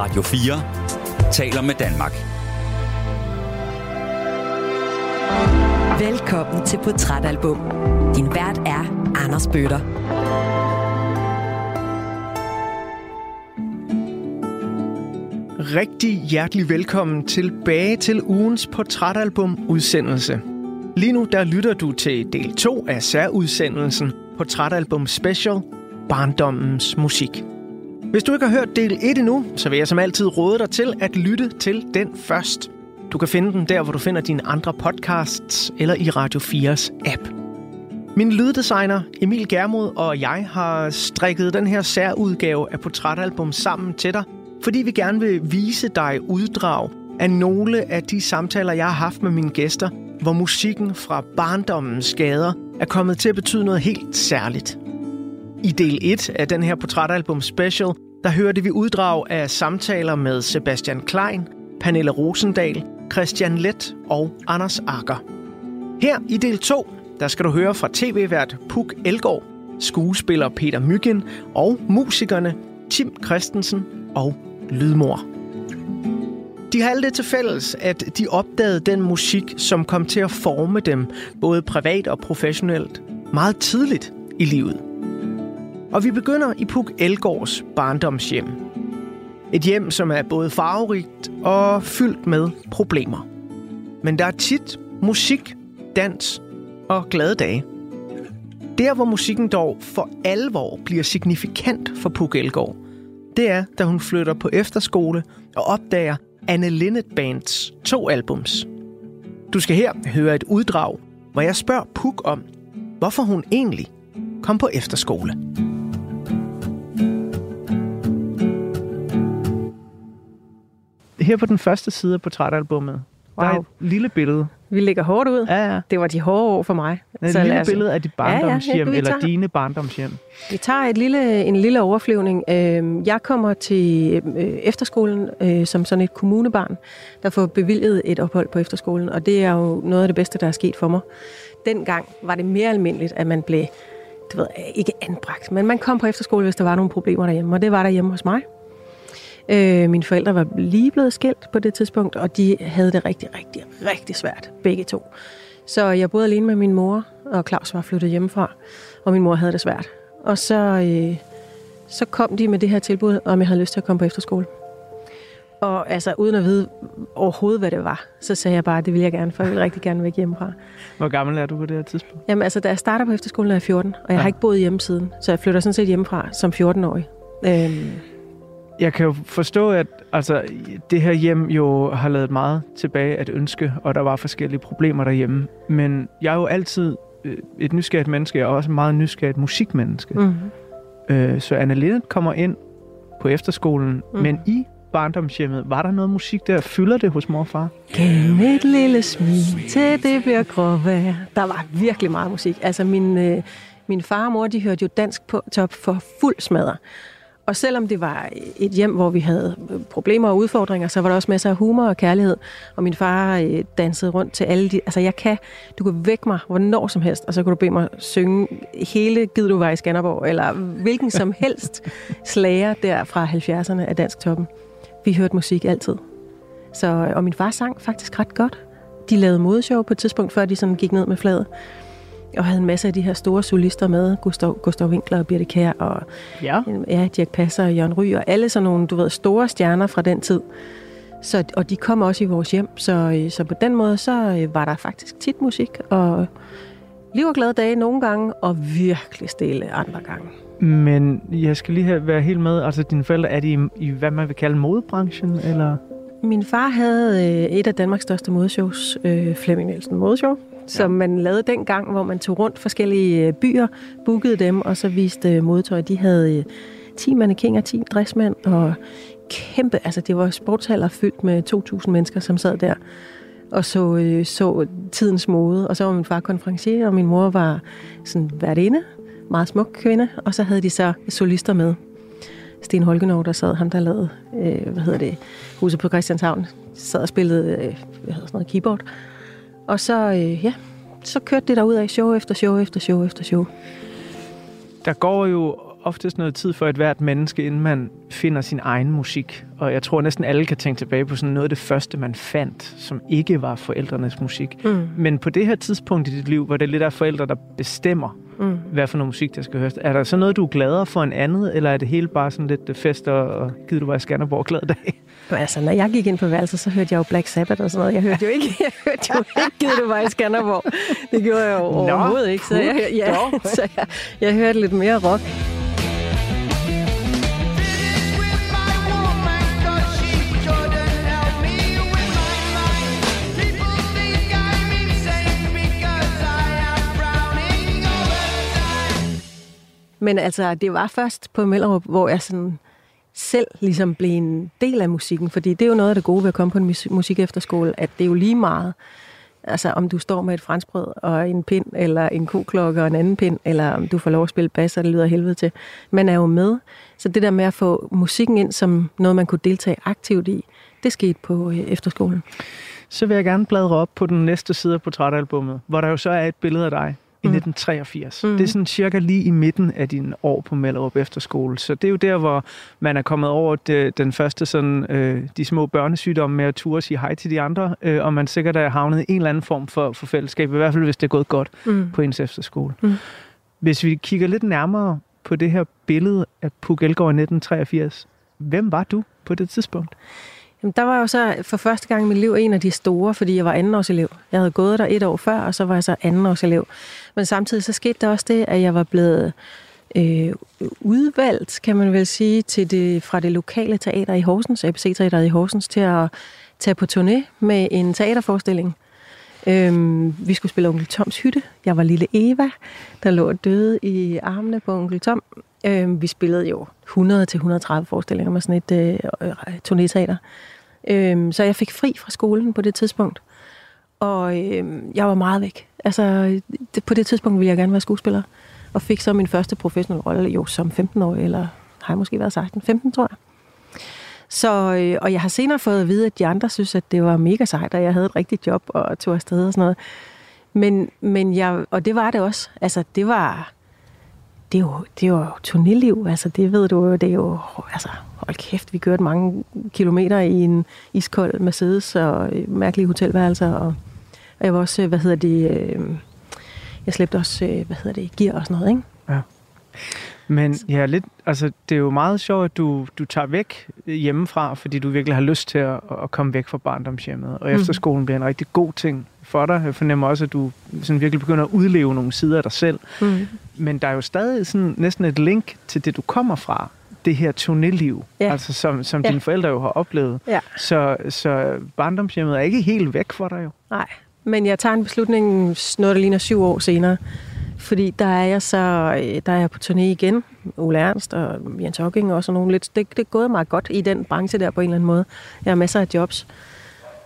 Radio 4 taler med Danmark. Velkommen til Portrætalbum. Din vært er Anders Bøtter. Rigtig hjertelig velkommen tilbage til ugens portrætalbum udsendelse. Lige nu der lytter du til del 2 af særudsendelsen Portrætalbum Special Barndommens Musik. Hvis du ikke har hørt del 1 endnu, så vil jeg som altid råde dig til at lytte til den først. Du kan finde den der, hvor du finder dine andre podcasts eller i Radio 4's app. Min lyddesigner Emil Germod og jeg har strikket den her særudgave af Portrætalbum sammen til dig, fordi vi gerne vil vise dig uddrag af nogle af de samtaler, jeg har haft med mine gæster, hvor musikken fra barndommens skader er kommet til at betyde noget helt særligt. I del 1 af den her portrætalbum special, der hørte vi uddrag af samtaler med Sebastian Klein, Pernille Rosendal, Christian Let og Anders Akker. Her i del 2, der skal du høre fra tv-vært Puk Elgård, skuespiller Peter Myggen og musikerne Tim Christensen og Lydmor. De har alt det til fælles, at de opdagede den musik, som kom til at forme dem, både privat og professionelt, meget tidligt i livet. Og vi begynder i Puk Elgårds barndomshjem. Et hjem, som er både farverigt og fyldt med problemer. Men der er tit musik, dans og glade dage. Der, hvor musikken dog for alvor bliver signifikant for Puk Elgård, det er, da hun flytter på efterskole og opdager Anne Linnet Bands to albums. Du skal her høre et uddrag, hvor jeg spørger Puk om, hvorfor hun egentlig kom på efterskole. Her på den første side af portrætalbummet, wow. der er et lille billede. Vi ligger hårdt ud. Ja, ja. Det var de hårde år for mig. Et Så lille os- billede af dit barndomshjem, Ja, ja, ja, eller tager- dine barndomshjem. Vi tager et lille, en lille overflyvning. Øhm, Jeg kommer til øh, efterskolen øh, som sådan et kommunebarn, der får bevilget et ophold på efterskolen, og det er jo noget af det bedste, der er sket for mig. Dengang var det mere almindeligt, at man blev, du ved, ikke anbragt, men man kom på efterskole, hvis der var nogle problemer derhjemme, og det var der hjemme hos mig. Øh, mine forældre var lige blevet skilt på det tidspunkt, og de havde det rigtig, rigtig, rigtig svært, begge to. Så jeg boede alene med min mor, og Claus var flyttet hjemmefra, og min mor havde det svært. Og så, øh, så kom de med det her tilbud, om jeg havde lyst til at komme på efterskole. Og altså, uden at vide overhovedet, hvad det var, så sagde jeg bare, at det ville jeg gerne, for jeg ville rigtig gerne væk hjemmefra. Hvor gammel er du på det her tidspunkt? Jamen altså, da jeg starter på efterskolen, er jeg 14, og jeg Ja. har ikke boet hjemme siden, så jeg flytter sådan set hjemmefra som 14-årig. Øhm, Jeg kan jo forstå, at altså, det her hjem jo har lavet meget tilbage at ønske, og der var forskellige problemer derhjemme. Men jeg er jo altid øh, et nysgerrigt menneske, er også et meget nysgerrigt musikmenneske. Mm. mm. Øh, så Anna Linnet kommer ind på efterskolen, mm. Mm. men i barndomshjemmet, var der noget musik der? Fylder det hos mor og far? Gennem et lille smil til det bliver gråvejr. Der var virkelig meget musik. Altså min, øh, min far og mor, de hørte jo dansk på top for fuld smadre. Og selvom det var et hjem, hvor vi havde problemer og udfordringer, så var der også masser af humor og kærlighed. Og min far øh, dansede rundt til alle de... Altså jeg kan... Du kan vække mig hvornår som helst, og så kan du bede mig synge hele Gid du var i Skanderborg, eller hvilken som helst slager der fra 70'erne af Dansk Toppen. Vi hørte musik altid. Så, og min far sang faktisk ret godt. De lavede modeshow på et tidspunkt, før de sådan gik ned med fladet. Og havde en masse af de her store solister med. Gustav, Gustav Winkler og Birte Kjær og Ja. ja, Dirk Passer og Jørgen Ry og alle sådan nogle, du ved, store stjerner fra den tid. Så, og de kom også i vores hjem, så, øh, så på den måde, så øh, var der faktisk tit musik, og liv og glade dage nogle gange, og virkelig stille andre gange. Men jeg skal lige have, være helt med. Altså, dine forældre, er de i, i hvad man vil kalde modebranchen, eller? Min far havde øh, et af Danmarks største modeshows, øh, Flemming Nielsen Modeshow, som man lavede dengang, hvor man tog rundt forskellige øh, byer, bookede dem, og så viste øh, modetøj. De havde øh, 10 mannequiner, 10 dressmænd, og kæmpe, altså det var sportshaller fyldt med 2.000 mennesker, som sad der og så, øh, så tidens mode. Og så var min far konferencier, og min mor var sådan værtinde, meget smuk kvinde, og så havde de så solister med. Sten Holgenov, der sad, ham der lavede, øh, hvad hedder det, huset på Christianshavn, sad og spillede, øh, hvad hedder sådan noget, keyboard. Og så, øh, ja, så kørte det derud af show efter show efter show efter show. Der går jo oftest noget tid for et hvert menneske, inden man finder sin egen musik. Og jeg tror næsten alle kan tænke tilbage på sådan noget af det første, man fandt, som ikke var forældrenes musik. Mm. Men på det her tidspunkt i dit liv, hvor det lidt er forældre, der bestemmer, mm. hvad for noget musik, der skal høres. Er der så noget, du er gladere for en andet, eller er det hele bare sådan lidt fest og, og givet du var i Skanderborg glad dag? Altså, når jeg gik ind på værelset, så hørte jeg jo Black Sabbath og sådan noget. Jeg hørte jo ikke, jeg hørte jo ikke givet du var i Skanderborg. Det gjorde jeg jo overhovedet ikke. Så jeg, ja, så jeg, jeg hørte lidt mere rock. Men altså, det var først på Mellerup, hvor jeg sådan selv ligesom blev en del af musikken. Fordi det er jo noget af det gode ved at komme på en musik efterskole, at det er jo lige meget, altså om du står med et franskbrød og en pind, eller en koklokke og en anden pind, eller om du får lov at spille bass, og det lyder helvede til. Man er jo med. Så det der med at få musikken ind som noget, man kunne deltage aktivt i, det skete på øh, efterskolen. Så vil jeg gerne bladre op på den næste side af portrætalbummet, hvor der jo så er et billede af dig i mm. 1983. Mm. Det er sådan cirka lige i midten af din år på Mellerup Efterskole. Så det er jo der, hvor man er kommet over det, den første sådan, øh, de små børnesygdomme med at ture og sige hej til de andre, øh, og man sikkert er havnet i en eller anden form for, for fællesskab, i hvert fald hvis det er gået godt mm. på ens efterskole. Mm. Hvis vi kigger lidt nærmere på det her billede af Puk Elgård i 1983, hvem var du på det tidspunkt? Jamen, der var jeg jo så for første gang i mit liv en af de store, fordi jeg var andenårselev. Jeg havde gået der et år før, og så var jeg så andenårselev. Men samtidig så skete der også det, at jeg var blevet øh, udvalgt, kan man vel sige, til det, fra det lokale teater i Horsens, ABC-teateret i Horsens, til at tage på turné med en teaterforestilling. Øhm, vi skulle spille Onkel Toms hytte. Jeg var lille Eva, der lå døde i armene på Onkel Tom. Øh, vi spillede jo 100-130 forestillinger med sådan et øh, øh turnéteater. Øh, så jeg fik fri fra skolen på det tidspunkt. Og øh, jeg var meget væk. Altså, det, på det tidspunkt ville jeg gerne være skuespiller. Og fik så min første professionelle rolle jo som 15-årig, eller har jeg måske været 16? 15, tror jeg. Så, øh, og jeg har senere fået at vide, at de andre synes, at det var mega sejt, at jeg havde et rigtigt job og tog afsted og sådan noget. Men, men jeg, og det var det også. Altså, det var, det er jo, det er jo turnéliv, altså det ved du jo, det er jo, altså hold kæft, vi kørte mange kilometer i en iskold Mercedes og mærkelige hotelværelser, og, og jeg var også, hvad hedder det, øh, jeg slæbte også, øh, hvad hedder det, gear og sådan noget, ikke? Ja. Men ja, lidt, altså, det er jo meget sjovt, at du, du tager væk hjemmefra, fordi du virkelig har lyst til at, at komme væk fra barndomshjemmet. Og mm. efterskolen bliver en rigtig god ting for dig. Jeg fornemmer også, at du sådan virkelig begynder at udleve nogle sider af dig selv. Mm. Men der er jo stadig sådan næsten et link til det, du kommer fra. Det her turnéliv, ja. altså som, som ja. dine forældre jo har oplevet. Ja. Så, så barndomshjemmet er ikke helt væk for dig jo. Nej, men jeg tager en beslutning, noget der ligner syv år senere. Fordi der er jeg så øh, der er jeg på turné igen. Ole Ernst og Jens Hocking og sådan nogle lidt. Det, det er gået meget godt i den branche der på en eller anden måde. Jeg har masser af jobs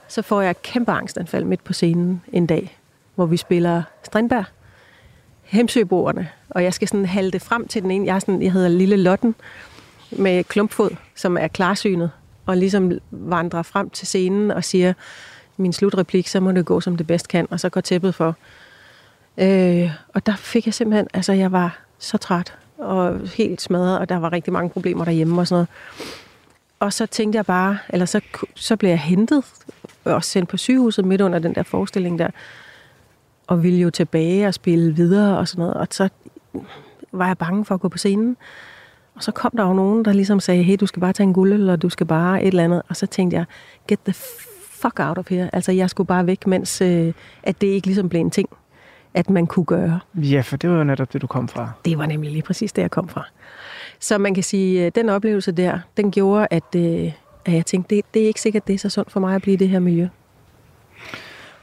så får jeg et kæmpe angstanfald midt på scenen en dag, hvor vi spiller Strindberg, Hemsøboerne, og jeg skal sådan halte frem til den ene. Jeg, er sådan, jeg hedder Lille Lotten med klumpfod, som er klarsynet, og ligesom vandrer frem til scenen og siger min slutreplik, så må det gå, som det bedst kan, og så går tæppet for. Øh, og der fik jeg simpelthen, altså jeg var så træt og helt smadret, og der var rigtig mange problemer derhjemme og sådan noget. Og så tænkte jeg bare, eller så, så blev jeg hentet og sendt på sygehuset midt under den der forestilling der, og ville jo tilbage og spille videre og sådan noget. Og så var jeg bange for at gå på scenen. Og så kom der jo nogen, der ligesom sagde, hey, du skal bare tage en guld, eller du skal bare et eller andet. Og så tænkte jeg, get the fuck out of here. Altså, jeg skulle bare væk, mens øh, at det ikke ligesom blev en ting, at man kunne gøre. Ja, for det var jo netop det, du kom fra. Det var nemlig lige præcis det, jeg kom fra. Så man kan sige, den oplevelse der, den gjorde, at, øh, at jeg tænkte, det, det er ikke sikkert, det er så sundt for mig at blive i det her miljø.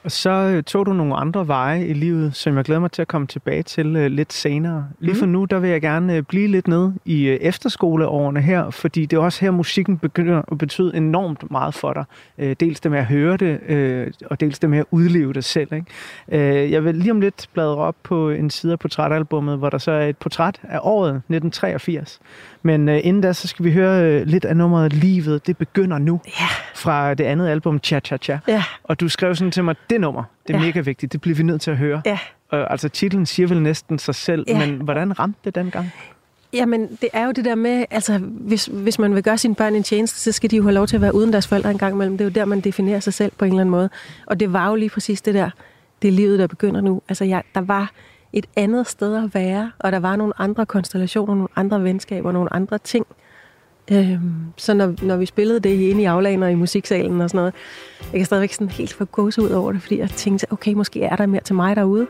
Og så øh, tog du nogle andre veje i livet, som jeg glæder mig til at komme tilbage til uh, lidt senere. Lige for mhm. nu, der vil jeg gerne uh, blive lidt ned i efterskoleårene her, fordi det er også her, musikken begynder at betyde enormt meget for dig. Dels det med at høre det, og dels det med at udleve det selv. Ikke? Jeg vil lige om lidt bladre op på en side af portrætalbummet, hvor der så er et portræt af året 1983. Men uh, inden da, så skal vi høre uh, lidt af nummeret Livet, det begynder nu. Ja. Fra det andet album, Cha Cha Cha. Ja. Og du skrev sådan til mig, det nummer, det er ja. mega vigtigt, det bliver vi nødt til at høre. Ja. Og, altså titlen siger vel næsten sig selv, ja. men hvordan ramte det dengang? Jamen, det er jo det der med, altså, hvis, hvis man vil gøre sine børn en tjeneste, så skal de jo have lov til at være uden deres forældre en gang imellem. Det er jo der, man definerer sig selv på en eller anden måde. Og det var jo lige præcis det der, det er livet, der begynder nu. Altså, jeg, der var et andet sted at være, og der var nogle andre konstellationer, nogle andre venskaber, nogle andre ting. Øhm, så når, når vi spillede det inde i aflagen og i musiksalen og sådan noget, jeg kan stadigvæk sådan helt få gåse ud over det, fordi jeg tænkte, okay, måske er der mere til mig derude.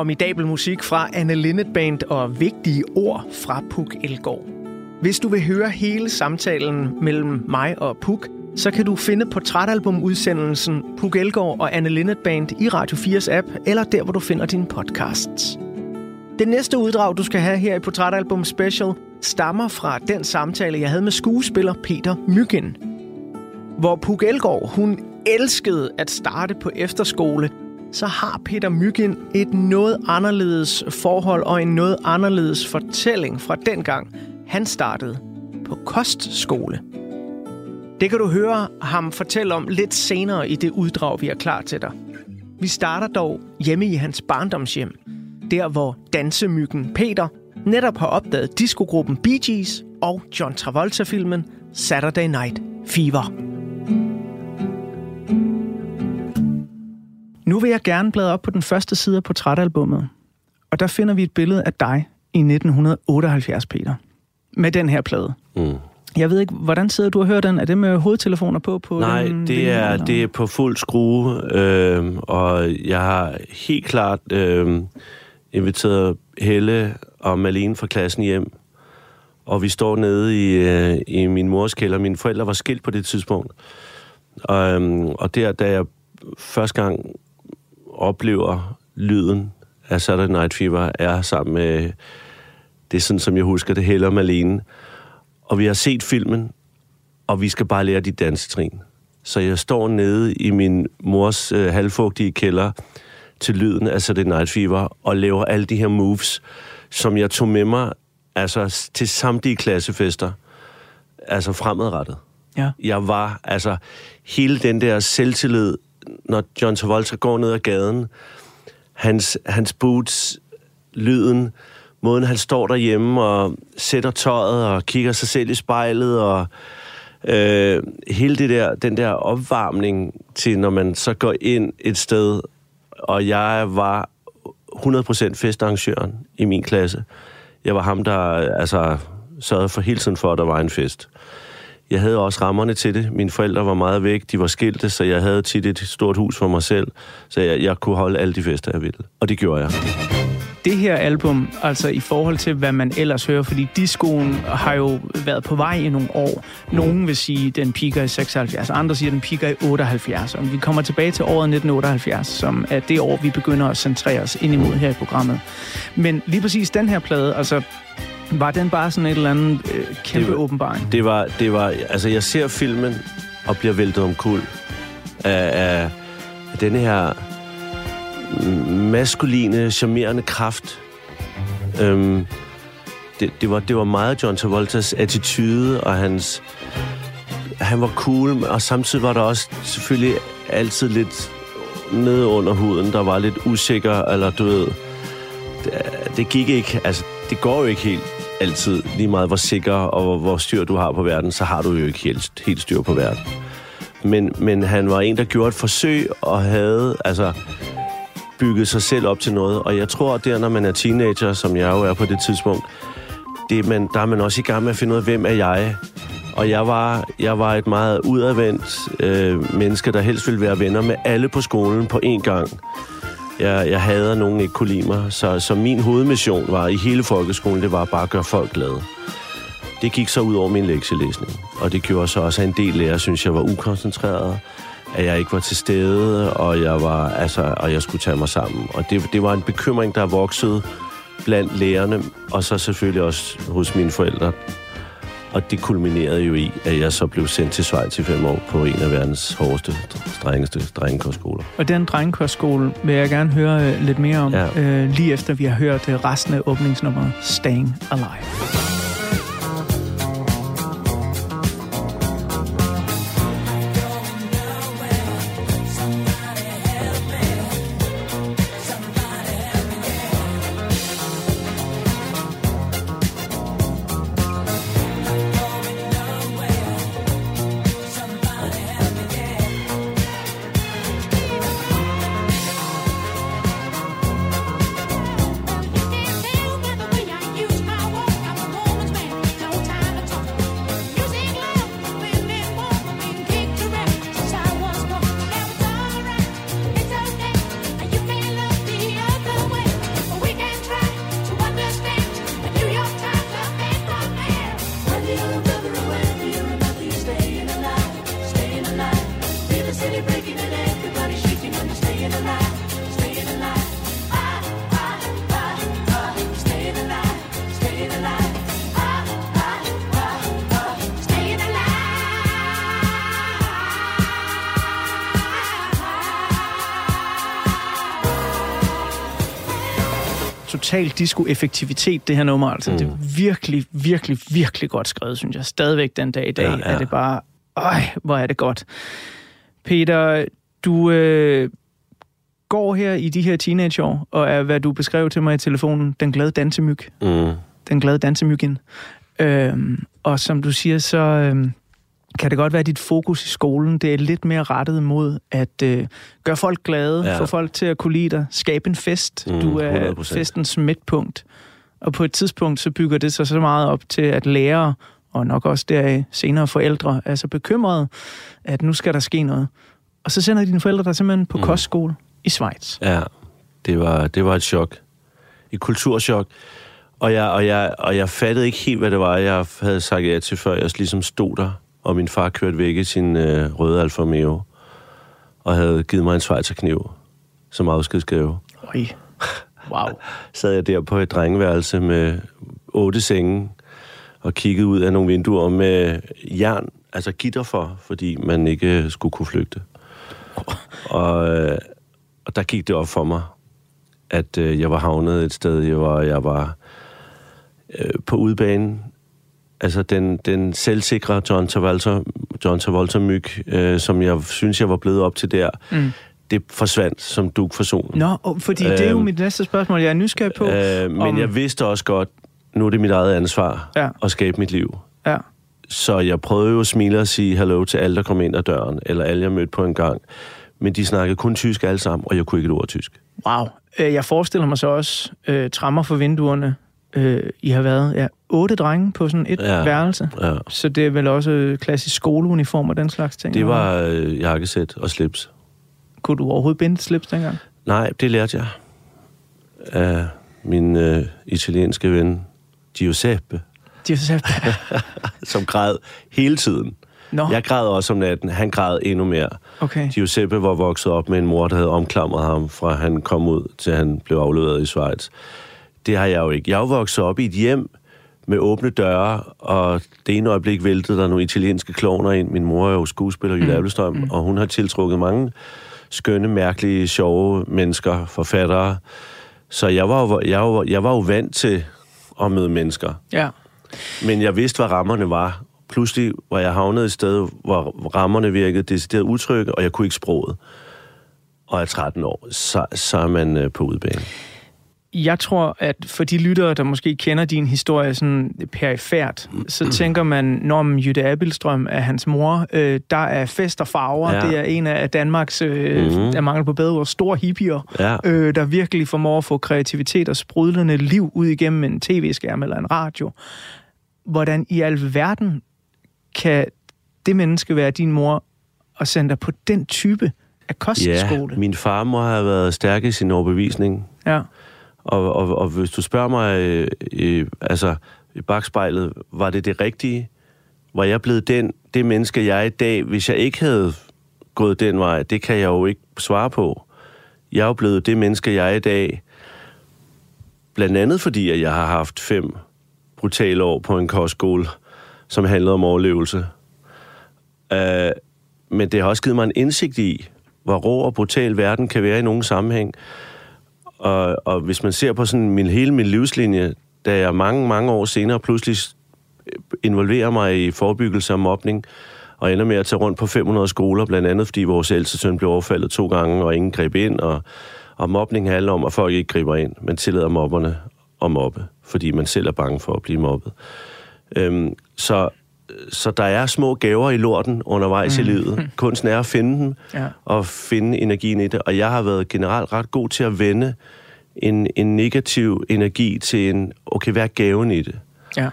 Formidabel musik fra Anne Linnet Band og vigtige ord fra Puk Elgård. Hvis du vil høre hele samtalen mellem mig og Puk, så kan du finde portrætalbumudsendelsen Puk Elgård og Anne Linnet Band i Radio 4's app, eller der, hvor du finder dine podcasts. Det næste uddrag, du skal have her i Portrætalbum Special, stammer fra den samtale, jeg havde med skuespiller Peter Myggen. Hvor Puk Elgård, hun elskede at starte på efterskole så har Peter Myggen et noget anderledes forhold og en noget anderledes fortælling fra dengang, han startede på kostskole. Det kan du høre ham fortælle om lidt senere i det uddrag, vi er klar til dig. Vi starter dog hjemme i hans barndomshjem, der hvor dansemyggen Peter netop har opdaget diskogruppen Bee Gees og John Travolta-filmen Saturday Night Fever. Nu vil jeg gerne bladre op på den første side af portrætalbummet. Og der finder vi et billede af dig i 1978, Peter. Med den her plade. Mm. Jeg ved ikke, hvordan sidder du og hører den? Er det med hovedtelefoner på? på Nej, den, det, er, det er på fuld skrue, øh, og jeg har helt klart øh, inviteret Helle og Malene fra klassen hjem, og vi står nede i, øh, i min mors kælder. Mine forældre var skilt på det tidspunkt, og, øh, og der, da jeg første gang oplever lyden af Saturday Night Fever, er sammen med, det er sådan, som jeg husker det, Helle og Malene. Og vi har set filmen, og vi skal bare lære de dansetrin. Så jeg står nede i min mors øh, halvfugtige kælder til lyden af Saturday Night Fever, og laver alle de her moves, som jeg tog med mig altså, til samtlige klassefester, altså fremadrettet. Ja. Jeg var, altså, hele den der selvtillid, når John Travolta går ned ad gaden, hans, hans boots, lyden, måden han står derhjemme og sætter tøjet og kigger sig selv i spejlet og øh, hele det der, den der opvarmning til, når man så går ind et sted, og jeg var 100% festarrangøren i min klasse. Jeg var ham, der øh, altså, sørgede for hele tiden for, at der var en fest. Jeg havde også rammerne til det. Mine forældre var meget væk, de var skilte, så jeg havde tit et stort hus for mig selv, så jeg, jeg kunne holde alle de fester, jeg ville. Og det gjorde jeg det her album, altså i forhold til, hvad man ellers hører, fordi discoen har jo været på vej i nogle år. Nogen vil sige, at den piker i 76, andre siger, at den piker i 78. Og vi kommer tilbage til året 1978, som er det år, vi begynder at centrere os ind imod her i programmet. Men lige præcis den her plade, altså var den bare sådan et eller andet øh, kæmpe det var, åbenbaring? Det var, det var, altså jeg ser filmen og bliver væltet om kul af, af, af denne her maskuline, charmerende kraft. Øhm, det, det, var, det var meget John Travoltas attitude og hans... Han var cool, og samtidig var der også selvfølgelig altid lidt nede under huden, der var lidt usikker, eller du ved... Det, det gik ikke... Altså, det går jo ikke helt altid. Lige meget hvor sikker og hvor, hvor styr du har på verden, så har du jo ikke helt, helt styr på verden. Men, men han var en, der gjorde et forsøg og havde... Altså, bygget sig selv op til noget. Og jeg tror, at der, når man er teenager, som jeg jo er på det tidspunkt, det, man, der er man også i gang med at finde ud af, hvem er jeg? Og jeg var, jeg var et meget udadvendt øh, menneske, der helst ville være venner med alle på skolen på én gang. Jeg, jeg hader nogen ikke kunne lide mig, så, så min hovedmission var i hele folkeskolen, det var bare at gøre folk glade. Det gik så ud over min lektielæsning, og det gjorde så også, at en del lærere synes, jeg var ukoncentreret, at jeg ikke var til stede, og jeg, var, altså, og jeg skulle tage mig sammen. Og det, det var en bekymring, der voksede blandt lærerne, og så selvfølgelig også hos mine forældre. Og det kulminerede jo i, at jeg så blev sendt til Schweiz i fem år på en af verdens hårdeste, strengeste drengekostskoler. Og den drengekostskole vil jeg gerne høre øh, lidt mere om, ja. øh, lige efter vi har hørt øh, resten af åbningsnummeret Staying Alive. Total disco-effektivitet, det her nummer. Altså, mm. det er virkelig, virkelig, virkelig godt skrevet, synes jeg. Stadigvæk den dag i dag ja, ja. er det bare... Øj, hvor er det godt. Peter, du øh, går her i de her teenageår, og er, hvad du beskrev til mig i telefonen, den glade dansemyg. Mm. Den glade dansemyggen. Øhm, og som du siger, så... Øh, kan det godt være, at dit fokus i skolen det er lidt mere rettet mod at øh, gøre folk glade, ja. få folk til at kunne lide dig, skabe en fest. Mm, du er 100%. festens midtpunkt. Og på et tidspunkt, så bygger det sig så meget op til, at lærere, og nok også deraf senere forældre, er så bekymrede, at nu skal der ske noget. Og så sender dine forældre dig simpelthen på mm. kostskole i Schweiz. Ja, det var, det var et chok. Et kulturschok. Og jeg, og, jeg, og jeg fattede ikke helt, hvad det var, jeg havde sagt ja til, før jeg ligesom stod der og min far kørte væk i sin øh, røde Alfa Romeo, og havde givet mig en svejserkniv som afskedsgave. Oj. Wow. sad jeg der på et drengeværelse med otte senge, og kiggede ud af nogle vinduer med jern, altså gitter for, fordi man ikke skulle kunne flygte. Og, øh, og der gik det op for mig, at øh, jeg var havnet et sted, var, jeg var øh, på udbanen altså den, den selvsikre John Travolta, John Travolta myg, øh, som jeg synes, jeg var blevet op til der, mm. det forsvandt som duk for solen. Nå, fordi øh, det er jo øhm, mit næste spørgsmål, jeg er nysgerrig på. Øh, men om... jeg vidste også godt, nu er det mit eget ansvar ja. at skabe mit liv. Ja. så jeg prøvede jo at smile og sige hallo til alle, der kom ind ad døren, eller alle, jeg mødte på en gang. Men de snakkede kun tysk alle sammen, og jeg kunne ikke et ord tysk. Wow. Øh, Jeg forestiller mig så også øh, trammer for vinduerne. Øh, I har været ja, otte drenge på sådan et ja. Værelse. Ja. Så det er vel også øh, klassisk skoleuniform og den slags ting? Det var øh, jakkesæt og slips. Kunne du overhovedet binde slips dengang? Nej, det lærte jeg af min øh, italienske ven Giuseppe, Giuseppe. som græd hele tiden. Nå, Jeg græd også om natten. Han græd endnu mere. okay. Giuseppe var vokset op med en mor, der havde omklamret ham, fra han kom ud, til han blev afleveret i Schweiz. Det har jeg jo ikke. Jeg er jo vokset op i et hjem med åbne døre, og det ene øjeblik væltede der nogle italienske klovner ind. Min mor er jo skuespiller, Jytte Abelstrøm, mm. og hun har tiltrukket mange skønne, mærkelige, sjove mennesker, forfattere. Så jeg var, jo, jeg, var, jeg var jo vant til at møde mennesker. Ja. Men jeg vidste, hvad rammerne var. Pludselig var jeg havnet et sted, hvor rammerne virkede decideret utrygge, og jeg kunne ikke sproget. Og er 13 år, så, så er man øh, på udbane. Jeg tror, at for de lyttere, der måske kender din historie sådan perifært, så tænker man, når man Jytte Abelstrøm er hans mor, øh, der er fest og farver. Ja. Det er en af Danmarks, øh, Mhm. mm-hmm. af mangel på bedre ord, store hippier, Ja. øh, der virkelig formår at få kreativitet og sprudlende liv ud igennem en tv-skærm eller en radio. Hvordan i alverden kan det menneske være din mor og sende dig på den type af Ja, kostskole? min far må have været stærk i sin overbevisning. Ja. Og, og, og hvis du spørger mig, øh, øh, altså i bagspejlet, var det det rigtige? Var jeg blevet den, det menneske, jeg er i dag, hvis jeg ikke havde gået den vej? Det kan jeg jo ikke svare på. Jeg er jo blevet det menneske, jeg er i dag, blandt andet fordi, at jeg har haft fem brutale år på en kostskole, som handlede om overlevelse. Uh, men det har også givet mig en indsigt i, hvor rå og brutal verden kan være i nogle sammenhæng. Og, og hvis man ser på sådan min, hele min livslinje, da jeg mange, mange år senere pludselig øh, involverer mig i forebyggelse af mobning, og ender med at tage rundt på 500 skoler, blandt andet fordi vores ældste søn blev overfaldet to gange, og ingen greb ind, og, og mobning handler om, at folk ikke griber ind. Man tillader mobberne at mobbe, fordi man selv er bange for at blive mobbet. Øhm, så, så der er små gaver i lorten undervejs mm. i livet. Kunsten er at finde dem, Ja. og finde energien i det. Og jeg har været generelt ret god til at vende en, en negativ energi til en, okay, hvad er gaven i det? ja.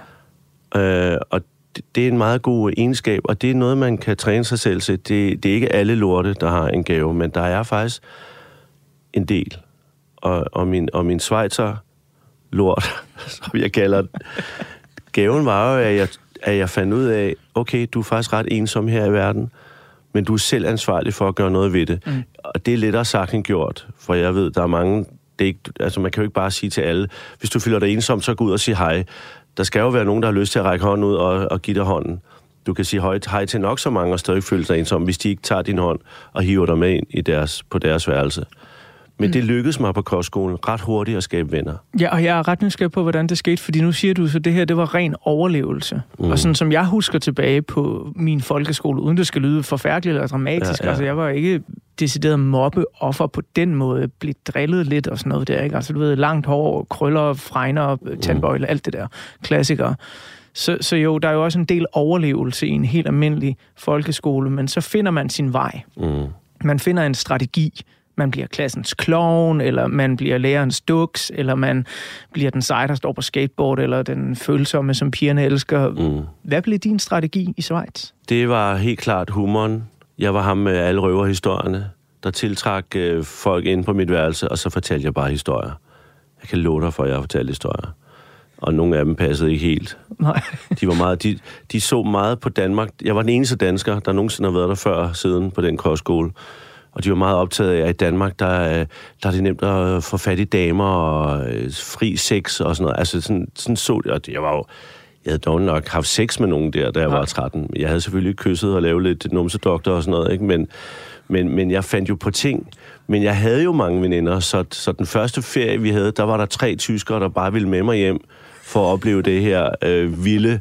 Øh, og det, det er en meget god egenskab, og det er noget, man kan træne sig selv til. Det, det er ikke alle lorte, der har en gave, men der er faktisk en del. Og, og min, og min Schweizer lort, som jeg kalder den, gaven var jo, at jeg, at jeg fandt ud af, okay, du er faktisk ret ensom her i verden, men du er selv ansvarlig for at gøre noget ved det. Mm. Og det er lettere sagt end gjort, for jeg ved, der er mange, det er ikke, altså man kan jo ikke bare sige til alle, hvis du føler dig ensom, så gå ud og sige hej. Der skal jo være nogen, der har lyst til at række hånden ud og, og give dig hånden. Du kan sige højt hej til nok så mange og stadig føle dig ensom, hvis de ikke tager din hånd og hiver dig med ind i deres, på deres værelse. Men mm. det lykkedes mig på kostskolen ret hurtigt at skabe venner. Ja, og jeg er ret nysgerrig på, hvordan det skete, fordi nu siger du, så det her, det var ren overlevelse. Mm. Og sådan som jeg husker tilbage på min folkeskole, uden det skal lyde forfærdeligt eller dramatisk, ja, Ja, altså jeg var ikke decideret mobbeoffer på den måde, blev drillet lidt og sådan noget der, ikke? Altså du ved, langt hår, krøller, fregner, tandbøjle, alt det der, klassikere. Så, så jo, der er jo også en del overlevelse i en helt almindelig folkeskole, men så finder man sin vej. Mm. Man finder en strategi. Man bliver klassens klovn, eller man bliver lærerens duks, eller man bliver den seje, der står på skateboard, eller den følsomme, som pigerne elsker. Mm. Hvad blev din strategi i Schweiz? Det var helt klart humoren. Jeg var ham med alle røverhistorierne, der tiltrak øh, folk ind på mit værelse, og så fortalte jeg bare historier. Jeg kan love dig for, at jeg har fortalt historier. Og nogle af dem passede ikke helt. Nej. De, var meget, de, de så meget på Danmark. Jeg var den eneste dansker, der nogensinde har været der før siden på den kostskole. Og de var meget optaget af, at i Danmark, der, er- der er det nemt at få fat i damer og øh, fri sex og sådan noget. Altså sådan, sådan så det. Og jeg var jo... Jeg havde dog nok haft sex med nogen der, da jeg var 13. Jeg havde selvfølgelig kysset og lavet lidt numsedoktor og sådan noget, ikke? Men, men, men jeg fandt jo på ting. Men jeg havde jo mange veninder, så, så den første ferie, vi havde, der var der tre tyskere, der bare ville med mig hjem for at opleve det her øh, vilde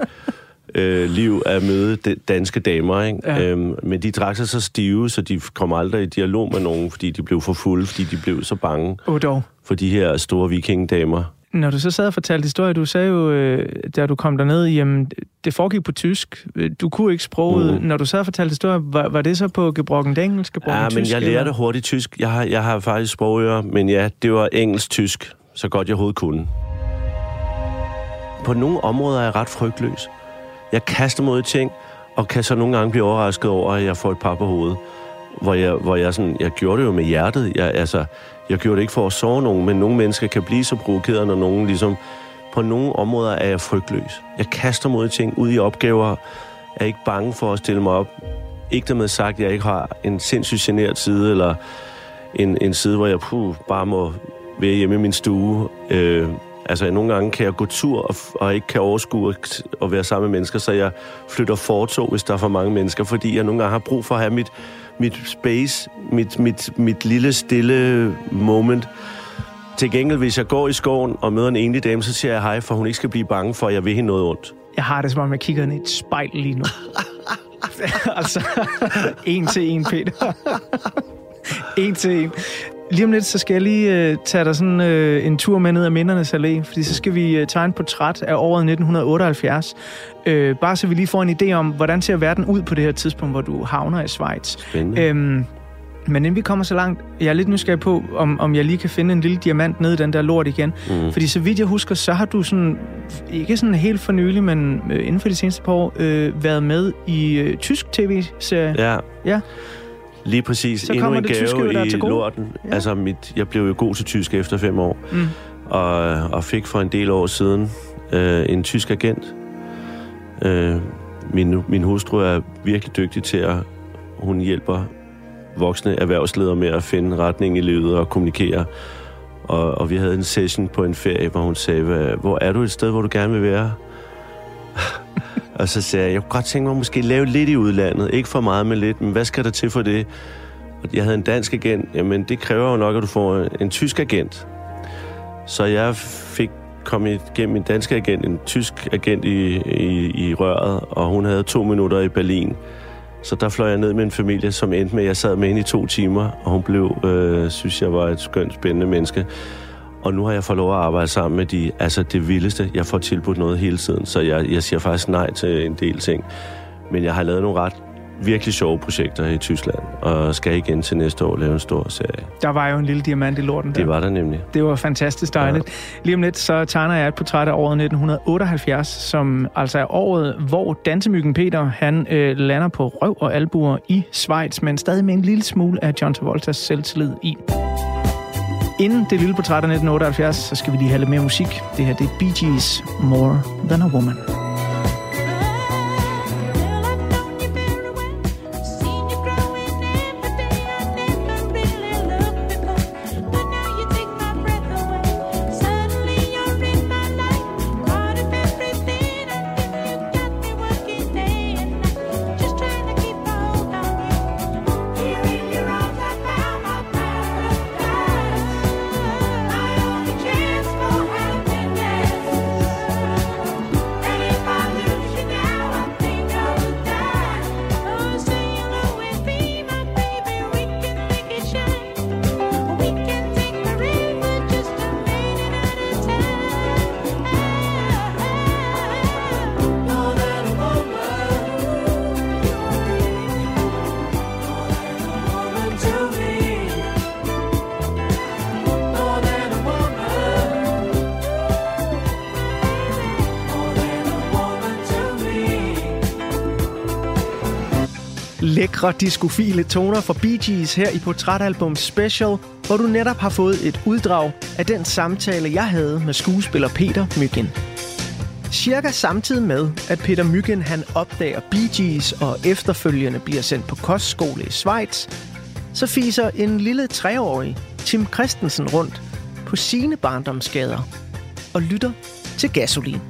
øh, liv at møde de danske damer. Ikke? Ja. Ja. Øhm, men de drak sig så stive, så de kom aldrig i dialog med nogen, fordi de blev for fulde, fordi de blev så bange Åh dog. for de her store vikingdamer. Når du så sad og fortalte historie, du sagde jo, øh, da du kom derned, jamen, det foregik på tysk. Du kunne ikke sproget. Mm. Når du sad og fortalte historie, var, var det så på gebrokken engelsk, gebrokken Ja, tysk? men jeg eller? lærte hurtigt tysk. Jeg har, jeg har faktisk sprogører, men ja, det var engelsk-tysk, så godt jeg overhovedet kunne. På nogle områder er jeg ret frygtløs. Jeg kaster mod ting, og kan så nogle gange blive overrasket over, at jeg får et par på hovedet. Hvor jeg, hvor jeg sådan, jeg gjorde det jo med hjertet. Jeg, altså, jeg gjorde det ikke for at sove nogen, men nogle mennesker kan blive så provokeret, når nogen ligesom... På nogle områder er jeg frygtløs. Jeg kaster mod ting ud i opgaver, er ikke bange for at stille mig op. Ikke dermed sagt, at jeg ikke har en sindssygt generet side, eller en, en side, hvor jeg puh, bare må være hjemme i min stue. Øh, altså, nogle gange kan jeg gå tur og, og ikke kan overskue at, at være sammen med mennesker, så jeg flytter fortog, hvis der er for mange mennesker, fordi jeg nogle gange har brug for at have mit, mit space, mit, mit, mit lille stille moment. Til gengæld, hvis jeg går i skoven og møder en enlig dame, så siger jeg hej, for hun ikke skal blive bange for, at jeg vil hende noget ondt. Jeg har det som om, jeg kigger ind i et spejl lige nu. altså, en til en, Peter. en til en. Lige om lidt, så skal jeg lige øh, tage dig sådan øh, en tur med ned ad Mindernes Allé, fordi så skal vi øh, tegne et portræt af året 1978. Øh, bare så vi lige får en idé om, hvordan ser verden ud på det her tidspunkt, hvor du havner i Schweiz. Spændende. Øhm, men inden vi kommer så langt, jeg er lidt nysgerrig på, om, om jeg lige kan finde en lille diamant nede i den der lort igen. Mm. Fordi så vidt jeg husker, så har du sådan, ikke sådan helt for nylig, men øh, inden for de seneste par år, øh, været med i øh, tysk tv-serie. Ja, ja. Lige præcis. Så Endnu en det tyske gave der i til gode. lorten. Ja. Altså, mit, jeg blev jo god til tysk efter fem år. Mm. og, og fik for en del år siden øh, en tysk agent. Øh, min, min hustru er virkelig dygtig til at... Hun hjælper voksne erhvervsledere med at finde retning i livet og kommunikere. Og, og vi havde en session på en ferie, hvor hun sagde, "Hvad- hvor er du et sted, hvor du gerne vil være? Og så sagde jeg, jeg kunne godt tænke mig at måske lave lidt i udlandet. Ikke for meget, men lidt. Men hvad skal der til for det? Jeg havde en dansk agent. Jamen, det kræver jo nok, at du får en, en tysk agent. Så jeg fik kom igennem min danske agent, en tysk agent i, i, i røret, og hun havde to minutter i Berlin. Så der fløj jeg ned med en familie, som endte med, at jeg sad med hende i to timer, og hun blev, øh, synes jeg, var et skønt, spændende menneske. Og nu har jeg fået lov at arbejde sammen med de, altså det vildeste. Jeg får tilbudt noget hele tiden, så jeg, jeg siger faktisk nej til en del ting. Men jeg har lavet nogle ret virkelig sjove projekter i Tyskland, og skal igen til næste år lave en stor serie. Der var jo en lille diamant i lorten der. Det var der nemlig. Det var fantastisk dejligt. Ja. Lige om lidt, så tegner jeg et portræt af året 1978, som altså er året, hvor dansemyggen Peter, han øh, lander på røv og albuer i Schweiz, men stadig med en lille smule af John Travoltas selvtillid i. Inden det lille portræt af 1978, så skal vi lige have lidt mere musik. Det her, det er Bee Gees More Than a Woman. Lækre diskofile toner fra Bee Gees her i Portrætalbum Special, hvor du netop har fået et uddrag af den samtale, jeg havde med skuespiller Peter Myggen. Cirka samtidig med, at Peter Myggen han opdager Bee Gees og efterfølgende bliver sendt på kostskole i Schweiz, så fiser en lille treårig Tim Christensen rundt på sine barndomsskader og lytter til gasolin.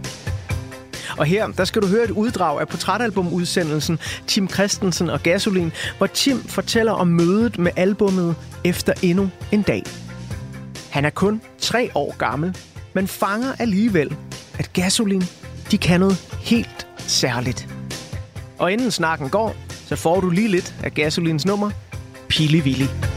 Og her, der skal du høre et uddrag af portrætalbumudsendelsen Tim Christensen og Gasolin, hvor Tim fortæller om mødet med albummet efter endnu en dag. Han er kun tre år gammel, men fanger alligevel, at Gasolin, de kan noget helt særligt. Og inden snakken går, så får du lige lidt af Gasolins nummer, Pili Willy.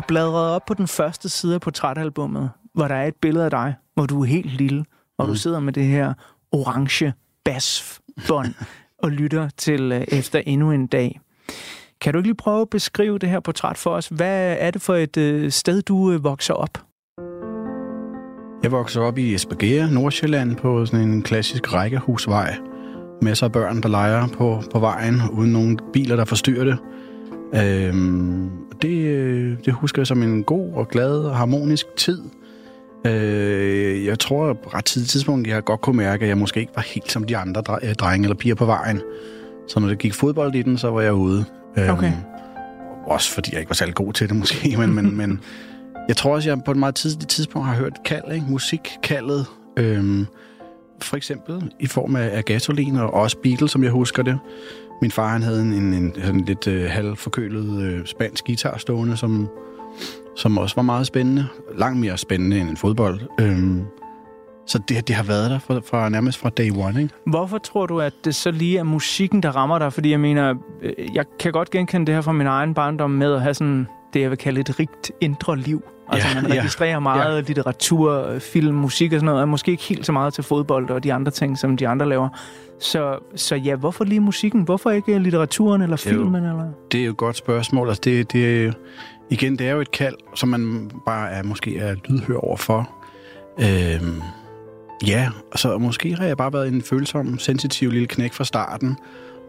Har bladret op på den første side af portrætalbummet, hvor der er et billede af dig, hvor du er helt lille, og du sidder med det her orange basbånd og lytter til øh, efter endnu en dag. Kan du ikke lige prøve at beskrive det her portræt for os? Hvad er det for et øh, sted, du øh, vokser op? Jeg voksede op i Esbjerg, Nordsjælland, på sådan en klassisk rækkehusvej. Masser af børn, der leger på, på vejen, uden nogen biler, der forstyrrer det. Øhm, det, øh, det husker jeg som en god og glad og harmonisk tid. Øh, jeg tror, at på ret tidligt tidspunkt, jeg godt kunne mærke, at jeg måske ikke var helt som de andre dre- øh, drenge eller piger på vejen. Så når det gik fodbold i den, så var jeg ude. Øhm, Okay. Også fordi jeg ikke var særlig god til det måske, men, men, men jeg tror også, jeg på et meget tidligt tidspunkt har hørt kald, ikke? musikkaldet. Øhm, for eksempel i form af, af gasolin og også Beatles, som jeg husker det. Min far han havde en, en, en sådan lidt øh, halvforkølet øh, spansk guitar stående, som, som også var meget spændende. Langt mere spændende end en fodbold. Øhm, så det, det har været der fra, fra nærmest fra day one, ikke? Hvorfor tror du, at det så lige er musikken, der rammer dig? Fordi jeg mener, øh, jeg kan godt genkende det her fra min egen barndom med at have sådan det, jeg vil kalde et rigt indre liv. Altså, Ja, man ja. registrerer meget Ja. litteratur, film, musik og sådan noget, og måske ikke helt så meget til fodbold og de andre ting, som de andre laver. Så, så ja, hvorfor lige musikken? Hvorfor ikke litteraturen eller filmen? Eller? Det er jo et godt spørgsmål. Altså, det, det er jo, igen, det er jo et kald, som man bare er, måske er lydhør overfor. Øhm, ja, så måske har jeg bare været en følsom, sensitiv lille knæk fra starten,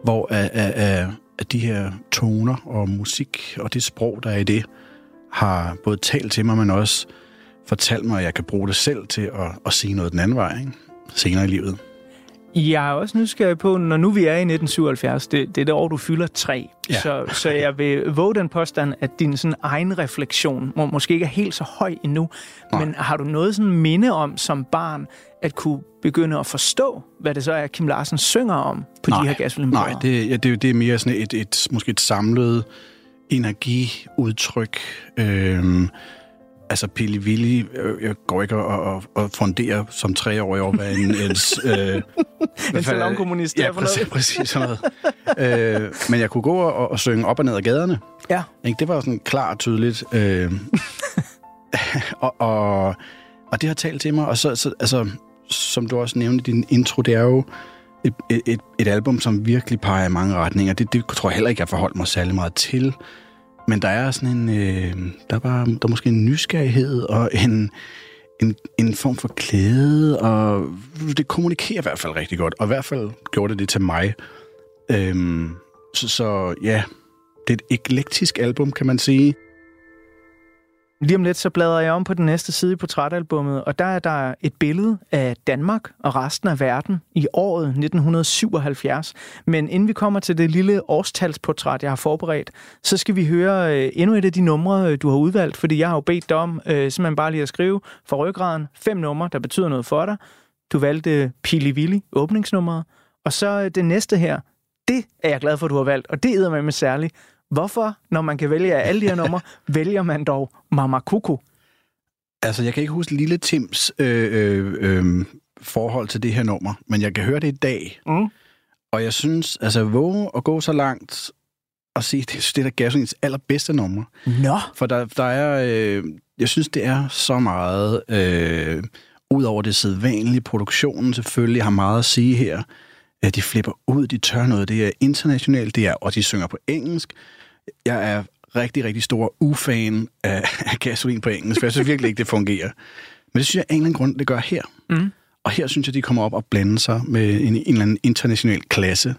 hvor af, af, af, af de her toner og musik og det sprog, der er i det, har både talt til mig, men også fortalt mig, at jeg kan bruge det selv til at, at sige noget den anden vej, ikke? senere i livet. Jeg er også nysgerrig på, når nu vi er i 1977, det, det er det år, du fylder tre. Ja. Så, så jeg vil våge den påstand, at din sådan egen refleksion må, måske ikke er helt så høj endnu. Nej. Men har du noget sådan minde om som barn, at kunne begynde at forstå, hvad det så er, Kim Larsen synger om på de her gasolinbåder? Nej, det, ja, det, det er mere sådan et, et, måske et samlet energiudtryk. Øhm, altså Pili Willi, øh, jeg går ikke og, og, og funderer som treårig over, hvad en... en øh, En salonkommunist ja, er for præcis, noget. præcis sådan noget. øh, men jeg kunne gå og, og synge op og ned ad gaderne. Ja. Ikke? Det var sådan klart og tydeligt. Øh, og, og, og det har talt til mig. Og så, så altså, som du også nævnte i din intro, det er jo et, et, et album, som virkelig peger i mange retninger. Det, det tror jeg heller ikke, jeg forholdt mig særlig meget til. Men der er sådan en, øh, der er, bare, der er måske en nysgerrighed og en, en, en form for glæde, og det kommunikerer i hvert fald rigtig godt, og i hvert fald gjorde det det til mig. Øhm, så, så ja, det er et eklektisk album, kan man sige. Lige om lidt, så bladrer jeg om på den næste side i portrætalbummet, og der er der et billede af Danmark og resten af verden i året 1977. Men inden vi kommer til det lille årstalsportræt, jeg har forberedt, så skal vi høre øh, endnu et af de numre, øh, du har udvalgt, fordi jeg har jo bedt dig om øh, simpelthen bare lige at skrive for ryggraden fem numre, der betyder noget for dig. Du valgte Pili Willi, åbningsnummeret, og så øh, det næste her, det er jeg glad for, du har valgt, og det er med særligt. Hvorfor, når man kan vælge af alle de her numre, vælger man dog Mama Kuku? Altså, jeg kan ikke huske Lille Tims øh, øh, øh, forhold til det her nummer, men jeg kan høre det i dag. Mm. Og jeg synes, altså, våge at gå så langt og sige, det, det er Gasolins allerbedste nummer. Nå. For der, der er, øh, jeg synes, det er så meget øh, Udover det sædvanlige, produktionen selvfølgelig har meget at sige her. Ja, de flipper ud, de tør noget. Det er internationalt, det er, og de synger på engelsk. Jeg er rigtig, rigtig stor ufan af, af gasolin på engelsk, for jeg synes virkelig ikke, det fungerer. Men det synes jeg af en eller anden grund, det gør her. Mm. Og her synes jeg, de kommer op og blander sig med en, en eller anden international klasse,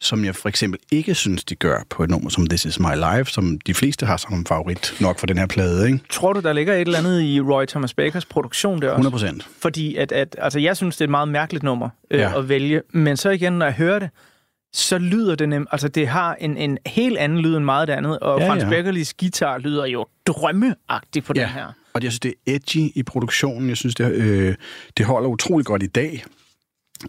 som jeg for eksempel ikke synes, de gør på et nummer som This Is My Life, som de fleste har som favorit nok for den her plade, ikke? Tror du, der ligger et eller andet i Roy Thomas Bakers produktion der også? 100 procent. Fordi at, at, altså, jeg synes, det er et meget mærkeligt nummer øh, Ja. at vælge. Men så igen, når jeg hører det, så lyder det nemt. Altså, det har en, en helt anden lyd end meget af det andet. Og Ja, Frans ja. Beckerlis guitar lyder jo drømmeagtigt på ja. den her. Og jeg synes, det er edgy i produktionen. Jeg synes, det, øh, det holder utrolig godt i dag.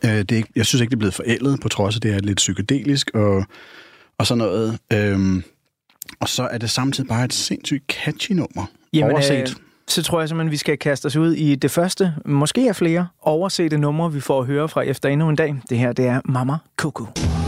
Øh, det er jeg synes ikke, det er blevet forældet, på trods af, det er lidt psykedelisk og, og sådan noget. Øhm, og så er det samtidig bare et sindssygt catchy nummer. Jamen, Overset. øh, så tror jeg simpelthen, vi skal kaste os ud i det første, måske er flere, oversete numre, vi får at høre fra efter endnu en dag. Det her, det er Mama. Mama,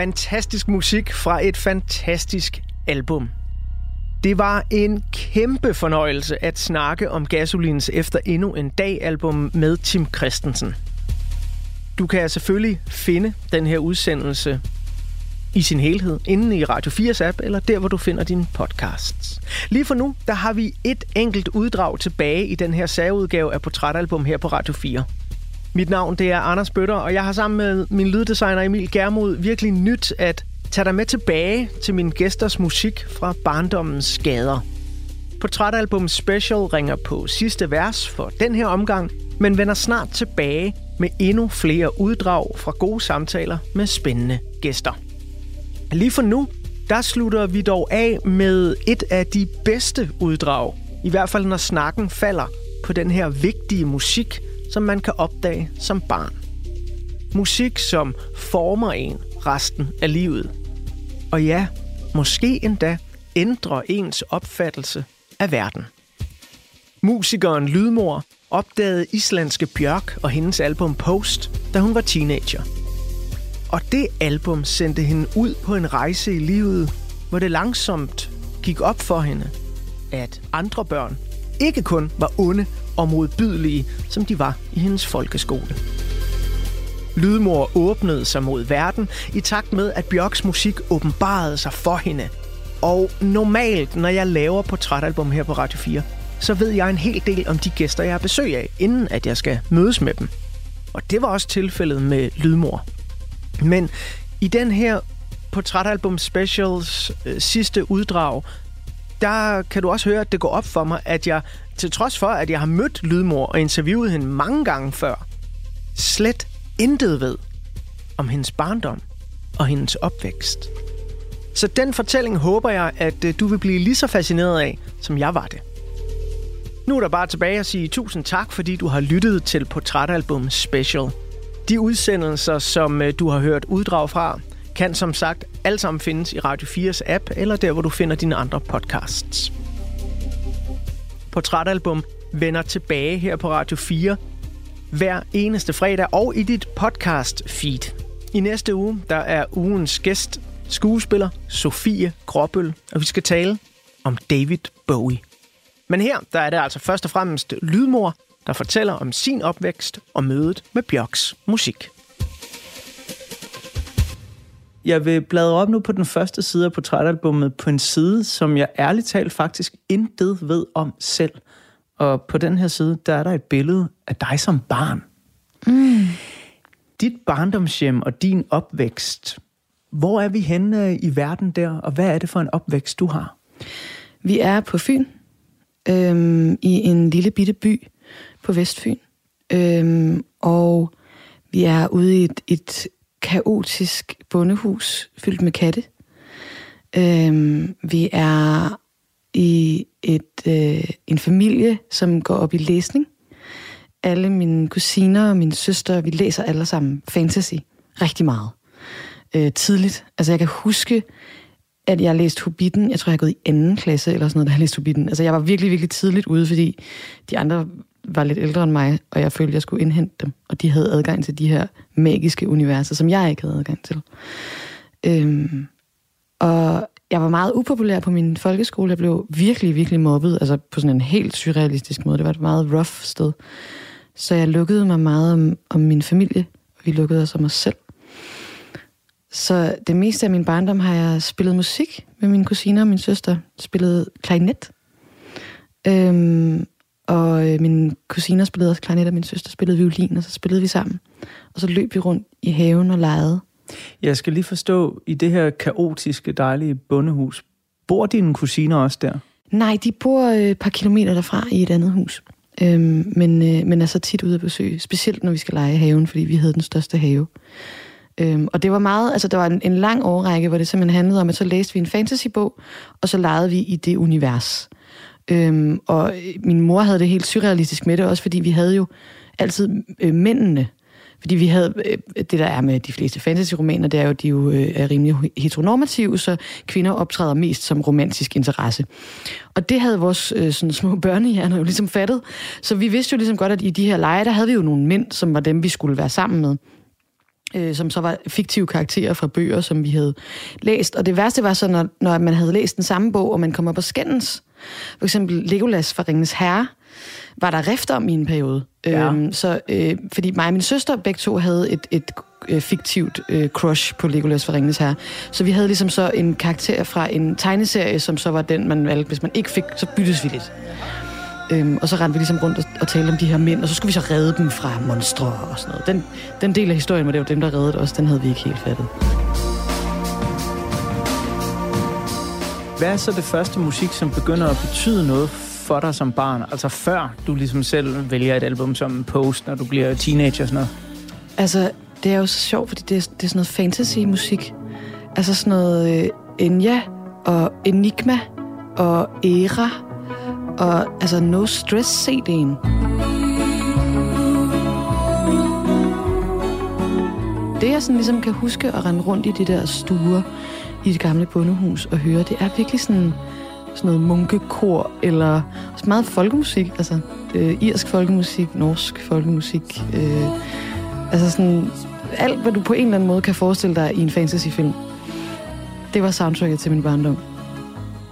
Fantastisk musik fra et fantastisk album. Det var en kæmpe fornøjelse at snakke om Gasolins Efter Endnu en Dag-album med Tim Christensen. Du kan selvfølgelig finde den her udsendelse i sin helhed inde i Radio 4's app, eller der, hvor du finder dine podcasts. Lige for nu, der har vi et enkelt uddrag tilbage i den her særudgave af Portrætalbum her på Radio 4. Mit navn det er Anders Bøtter, og jeg har sammen med min lyddesigner Emil Germod virkelig nyt at tage dig med tilbage til mine gæsters musik fra barndommens skader. Portrætalbum Special ringer på sidste vers for den her omgang, men vender snart tilbage med endnu flere uddrag fra gode samtaler med spændende gæster. Lige for nu, der slutter vi dog af med et af de bedste uddrag. I hvert fald når snakken falder på den her vigtige musik, som man kan opdage som barn. Musik, som former en resten af livet. Og ja, måske endda ændrer ens opfattelse af verden. Musikeren Lydmor opdagede islandske Bjørk og hendes album Post, da hun var teenager. Og det album sendte hende ud på en rejse i livet, hvor det langsomt gik op for hende, at andre børn ikke kun var onde og modbydelige, som de var i hendes folkeskole. Lydmor åbnede sig mod verden i takt med, at Bjørks musik åbenbarede sig for hende. Og normalt, når jeg laver portrætalbum her på Radio 4, så ved jeg en hel del om de gæster, jeg har besøg af, inden at jeg skal mødes med dem. Og det var også tilfældet med Lydmor. Men i den her portrætalbum specials øh, sidste uddrag, der kan du også høre, at det går op for mig, at jeg, til trods for, at jeg har mødt Lydmor og interviewet hende mange gange før, slet intet ved om hendes barndom og hendes opvækst. Så den fortælling håber jeg, at øh, du vil blive lige så fascineret af, som jeg var det. Nu er der bare tilbage at sige tusind tak, fordi du har lyttet til Portrætalbum Special. De udsendelser, som øh, du har hørt uddrag fra, kan som sagt alle sammen findes i Radio 4's app, eller der, hvor du finder dine andre podcasts. Portrætalbum vender tilbage her på Radio 4 hver eneste fredag og i dit podcast feed. I næste uge, der er ugens gæst skuespiller Sofie Gråbøl, og vi skal tale om David Bowie. Men her, der er det altså først og fremmest Lydmor, der fortæller om sin opvækst og mødet med Bjørks musik. Jeg vil bladre op nu på den første side af portrætalbummet på en side, som jeg ærligt talt faktisk intet ved om selv. Og på den her side, der er der et billede af dig som barn. Mm. Dit barndomshjem og din opvækst, hvor er vi henne i verden der, og hvad er det for en opvækst, du har? Vi er på Fyn, øhm, i en lille bitte by på Vestfyn. Øhm, og vi er ude i et, et kaotisk bondehus fyldt med katte. Øhm, vi er i et, øh, en familie, som går op i læsning. Alle mine kusiner og mine søstre, vi læser alle sammen fantasy rigtig meget. Øh, tidligt. Altså jeg kan huske, at jeg læste Hobbiten. Jeg tror, jeg har gået i anden klasse eller sådan noget, da jeg læste Hobbiten. Altså jeg var virkelig, virkelig tidligt ude, fordi de andre var lidt ældre end mig, og jeg følte, jeg skulle indhente dem. Og de havde adgang til de her magiske universer, som jeg ikke havde adgang til. Øhm, og jeg var meget upopulær på min folkeskole. Jeg blev virkelig, virkelig mobbet, altså på sådan en helt surrealistisk måde. Det var et meget rough sted. Så jeg lukkede mig meget om, om min familie, og vi lukkede os om os selv. Så det meste af min barndom har jeg spillet musik med mine kusiner og min søster. Spillet klarinet. Øhm, og øh, mine kusiner spillede også klarinet, og min søster spillede violin, og så spillede vi sammen. Og så løb vi rundt i haven og legede. Jeg skal lige forstå, i det her kaotiske, dejlige bondehus, bor dine kusiner også der? Nej, de bor øh, et par kilometer derfra i et andet hus. Øhm, men, øh, men er så tit ude at besøge. Specielt når vi skal lege i haven, fordi vi havde den største have. Øhm, og det var meget, altså der var en, en lang årrække, hvor det simpelthen handlede om, at så læste vi en fantasybog, og så legede vi i det univers. Øhm, og øh, min mor havde det helt surrealistisk med det, også fordi vi havde jo altid øh, mændene. Fordi vi havde, øh, det der er med de fleste fantasy-romaner, det er jo, de jo øh, er rimelig heteronormative, så kvinder optræder mest som romantisk interesse. Og det havde vores øh, sådan små børnehjerner jo ligesom fattet. Så vi vidste jo ligesom godt, at i de her lege, der havde vi jo nogle mænd, som var dem, vi skulle være sammen med øh, som så var fiktive karakterer fra bøger, som vi havde læst. Og det værste var så, når, når man havde læst den samme bog, og man kom op og skændes. For eksempel Legolas fra Ringens Herre, var der rift om i en periode. Ja. Øhm, så, øh, fordi mig og min søster begge to havde et, et øh, fiktivt øh, crush på Legolas fra Ringens Herre. Så vi havde ligesom så en karakter fra en tegneserie, som så var den, man valgte. Hvis man ikke fik, så byttes vi lidt. Øhm, og så rendte vi ligesom rundt og, og talte om de her mænd, og så skulle vi så redde dem fra monstre og sådan noget. Den, den del af historien, hvor det var dem, der reddede os, den havde vi ikke helt fattet. Hvad er så det første musik, som begynder at betyde noget for dig som barn? Altså før du ligesom selv vælger et album som Post, når du bliver teenager og sådan noget? Altså, det er jo så sjovt, fordi det er, det er sådan noget fantasy-musik. Altså sådan noget øh, Enya og Enigma og Era og altså No Stress CD'en. Det jeg sådan ligesom kan huske at rende rundt i de der stuer i det gamle bondehus og høre, det er virkelig sådan, sådan noget munkekor, eller også meget folkemusik, altså øh, irsk folkemusik, norsk folkemusik, øh, altså sådan alt, hvad du på en eller anden måde kan forestille dig i en fantasyfilm. Det var soundtracket til min barndom.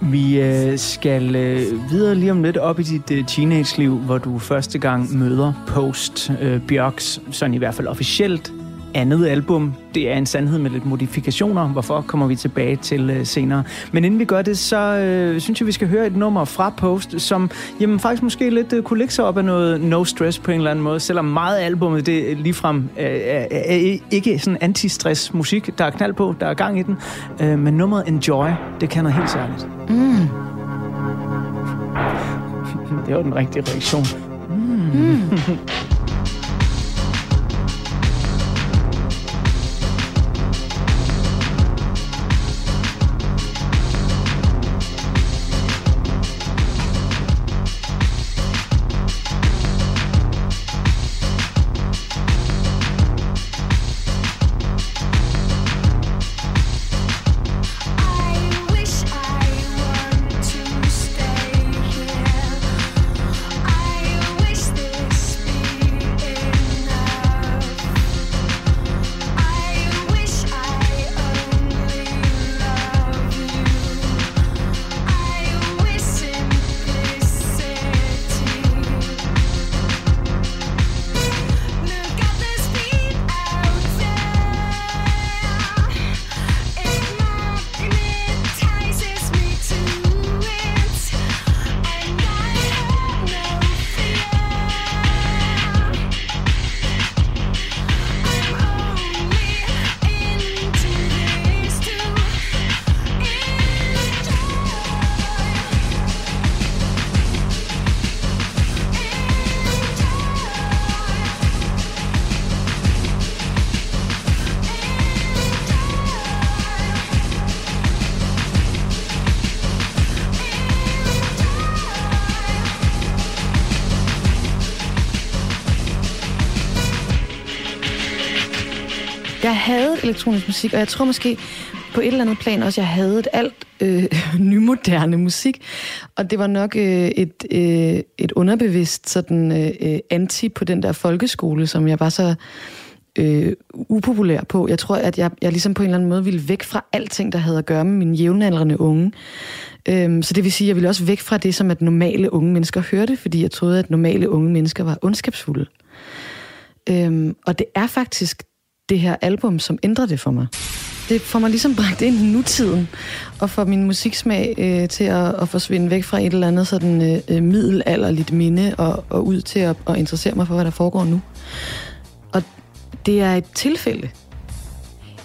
Vi øh, skal øh, videre lige om lidt op i dit øh, teenage-liv, hvor du første gang møder Post øh, Bjørks, sådan i hvert fald officielt, andet album. Det er en sandhed med lidt modifikationer. Hvorfor kommer vi tilbage til øh, senere. Men inden vi gør det, så øh, synes jeg, vi skal høre et nummer fra Post, som jamen, faktisk måske lidt øh, kunne lægge sig op af noget no stress på en eller anden måde. Selvom meget af albumet, det ligefrem øh, er, er ikke sådan anti-stress musik. Der er knald på, der er gang i den. Øh, men nummeret Enjoy, det kan noget helt særligt. Mm. Det var den rigtige reaktion. Mm. I elektronisk musik, og jeg tror måske på et eller andet plan også, jeg havde et alt øh, nymoderne musik. Og det var nok øh, et, øh, et underbevidst sådan, øh, anti på den der folkeskole, som jeg var så øh, upopulær på. Jeg tror, at jeg, jeg ligesom på en eller anden måde ville væk fra alting, der havde at gøre med mine jævnaldrende unge. Øhm, så det vil sige, at jeg ville også væk fra det, som at normale unge mennesker hørte, fordi jeg troede, at normale unge mennesker var ondskabsfulde. Øhm, og det er faktisk det her album, som ændrer det for mig. Det får mig ligesom bragt ind i nutiden, og får min musiksmag øh, til at, at forsvinde væk fra et eller andet sådan øh, øh, middelalderligt minde, og, og ud til at, at interessere mig for, hvad der foregår nu. Og det er et tilfælde.